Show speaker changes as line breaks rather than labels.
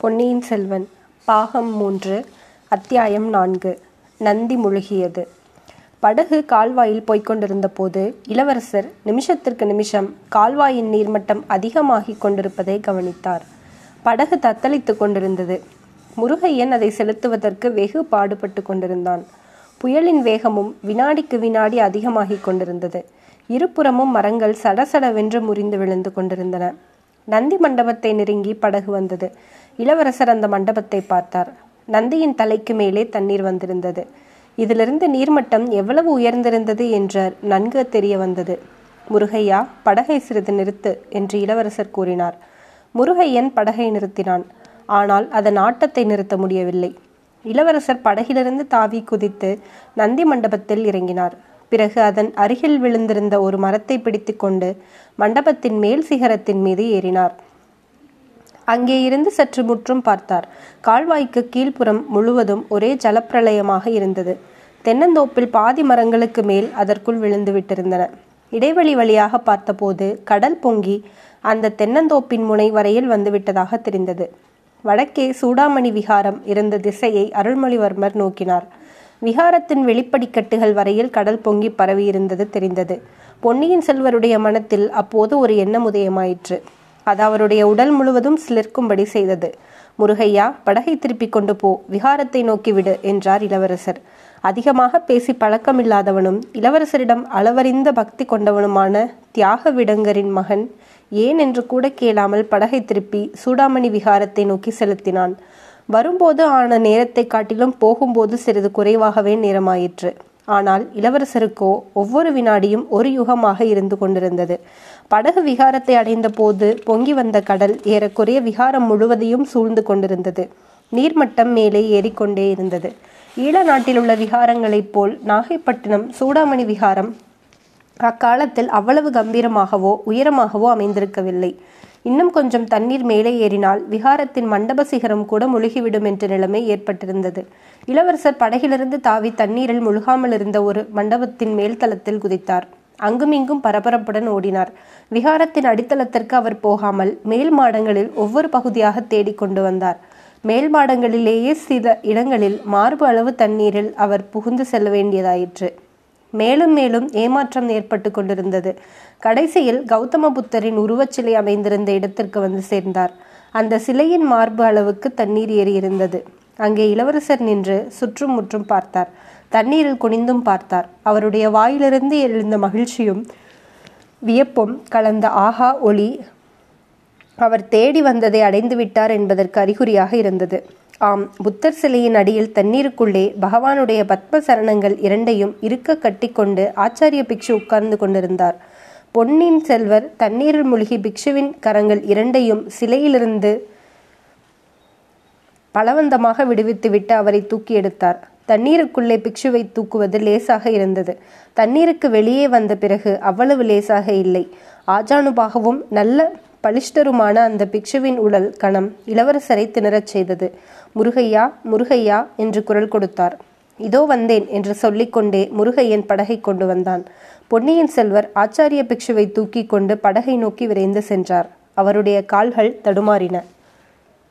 பொன்னியின் செல்வன் பாகம் மூன்று அத்தியாயம் நான்கு நந்தி முழுகியது. படகு கால்வாயில் போய்க்கொண்டிருந்த போது இளவரசர் நிமிஷத்திற்கு நிமிஷம் கால்வாயின் நீர்மட்டம் அதிகமாகிக் கொண்டிருப்பதை கவனித்தார். படகு தத்தளித்துக் கொண்டிருந்தது. முருகையன் அதை செலுத்துவதற்கு வெகு பாடுபட்டு கொண்டிருந்தான். புயலின் வேகமும் வினாடிக்கு வினாடி அதிகமாகிக் கொண்டிருந்தது. இருபுறமும் மரங்கள் சடசடவென்று முறிந்து விழுந்து கொண்டிருந்தன. நந்தி மண்டபத்தை நெருங்கி படகு வந்தது. இளவரசர் அந்த மண்டபத்தை பார்த்தார். நந்தியின் தலைக்கு மேலே தண்ணீர் வந்திருந்தது. இதிலிருந்து நீர்மட்டம் எவ்வளவு உயர்ந்திருந்தது என்று நன்கு தெரிய வந்தது. முருகையா படகை சிறிது நிறுத்து என்று இளவரசர் கூறினார். முருகையன் படகை நிறுத்தினான். ஆனால் அதன் ஆட்டத்தை நிறுத்த முடியவில்லை. இளவரசர் படகிலிருந்து தாவி குதித்து நந்தி மண்டபத்தில் இறங்கினார். பிறகு அதன் அருகில் விழுந்திருந்த ஒரு மரத்தை பிடித்துக்கொண்டு மண்டபத்தின் மேல் சிகரத்தின் மீது ஏறினார். அங்கே இருந்து சற்று முற்றும் பார்த்தார். கால்வாய்க்கு கீழ்ப்புறம் முழுவதும் ஒரே ஜலப்பிரளயமாக இருந்தது. தென்னந்தோப்பில் பாதி மரங்களுக்கு மேல் அதற்குள் விழுந்து விட்டிருந்தன. இடைவெளி வழியாக பார்த்தபோது கடல் பொங்கி அந்த தென்னந்தோப்பின் முனை வரையில் வந்துவிட்டதாக தெரிந்தது. வடக்கே சூடாமணி விகாரம் இருந்த திசையை அருள்மொழிவர்மர் நோக்கினார். விகாரத்தின் வெளிப்படிக்கட்டுகள் வரையில் கடல் பொங்கி பரவியிருந்தது தெரிந்தது. பொன்னியின் செல்வருடைய மனத்தில் அப்போது ஒரு எண்ணம் உதயமாயிற்று. அது அவருடைய உடல் முழுவதும் சிலிர்க்கும்படி செய்தது. முருகையா படகை திருப்பிக் கொண்டு போ விகாரத்தை நோக்கிவிடு என்றார் இளவரசர். அதிகமாக பேசி பழக்கமில்லாதவனும் இளவரசரிடம் அளவறிந்த பக்தி கொண்டவனுமான தியாக விடங்கரின் மகன் ஏன் என்று கூட கேளாமல் படகை திருப்பி சூடாமணி விகாரத்தை நோக்கி செலுத்தினான். வரும்போது ஆன நேரத்தை காட்டிலும் போகும்போது சிறிது குறைவாகவே நேரமாயிற்று. ஆனால் இளவரசருக்கோ ஒவ்வொரு வினாடியும் ஒரு யுகமாக இருந்து கொண்டிருந்தது. படகு விகாரத்தை அடைந்த போது பொங்கி வந்த கடல் ஏறக்குறைய விகாரம் முழுவதையும் சூழ்ந்து கொண்டிருந்தது. நீர்மட்டம் மேலே ஏறிக்கொண்டே இருந்தது. ஈழ நாட்டில் உள்ள விகாரங்களைப் போல் நாகைப்பட்டினம் சூடாமணி விகாரம் அக்காலத்தில் அவ்வளவு கம்பீரமாகவோ உயரமாகவோ அமைந்திருக்கவில்லை. இன்னும் கொஞ்சம் தண்ணீர் மேலே ஏறினால் விகாரத்தின் மண்டப சிகரம் கூட முழுகிவிடும் என்ற நிலைமை ஏற்பட்டிருந்தது. இளவரசர் படகிலிருந்து தாவி தண்ணீரில் முழுகாமல் இருந்த ஒரு மண்டபத்தின் மேல்தளத்தில் குதித்தார். அங்குமிங்கும் பரபரப்புடன் ஓடினார். விகாரத்தின் அடித்தளத்திற்கு அவர் போகாமல் மேல் மாடங்களில் ஒவ்வொரு பகுதியாக தேடிக்கொண்டு வந்தார். மேல் மாடங்களிலேயே சில இடங்களில் மார்பு அளவு தண்ணீரில் அவர் புகுந்து செல்ல வேண்டியதாயிற்று. மேலும் மேலும் ஏமாற்றம் ஏற்பட்டு கொண்டிருந்தது. கடைசியில் கௌதம புத்தரின் உருவச்சிலை அமைந்திருந்த இடத்திற்கு வந்து சேர்ந்தார். அந்த சிலையின் மார்பு அளவுக்கு தண்ணீர் ஏறி இருந்தது அங்கே இளவரசர் நின்று சுற்றும் முற்றும் பார்த்தார். தண்ணீரில் குனிந்தும் பார்த்தார். அவருடைய வாயிலிருந்து எழுந்த மகிழ்ச்சியும் வியப்பும் கலந்த ஆஹா ஒளி அவர் தேடி வந்ததை அடைந்து விட்டார் என்பதற்கு அறிகுறியாக இருந்தது. ஆம் புத்தர் சிலையின் அடியில் தண்ணீருக்குள்ளே பகவானுடைய பத்ம சரணங்கள் இரண்டையும் இருக்க கட்டிக்கொண்டு ஆச்சாரிய பிக்ஷு உட்கார்ந்து கொண்டிருந்தார். பொன்னின் செல்வர் தண்ணீரில் மூழ்கி பிக்ஷுவின் கரங்கள் இரண்டையும் சிலையிலிருந்து பலவந்தமாக விடுவித்துவிட்டு அவரை தூக்கி எடுத்தார். தண்ணீருக்குள்ளே பிக்ஷுவை தூக்குவது லேசாக இருந்தது. தண்ணீருக்கு வெளியே வந்த பிறகு அவ்வளவு லேசாக இல்லை. ஆஜானுபாகவும் நல்ல பலிஷ்டருமான அந்த பிக்ஷுவின் உடல் கணம் இளவரசரை திணறச் செய்தது. முருகையா முருகையா என்று குரல் கொடுத்தார். இதோ வந்தேன் என்று சொல்லிக்கொண்டே முருகையன் படகை கொண்டு வந்தான். பொன்னியின் செல்வர் ஆச்சாரிய பிக்ஷுவை தூக்கி கொண்டு படகை நோக்கி விரைந்து சென்றார். அவருடைய கால்கள் தடுமாறின.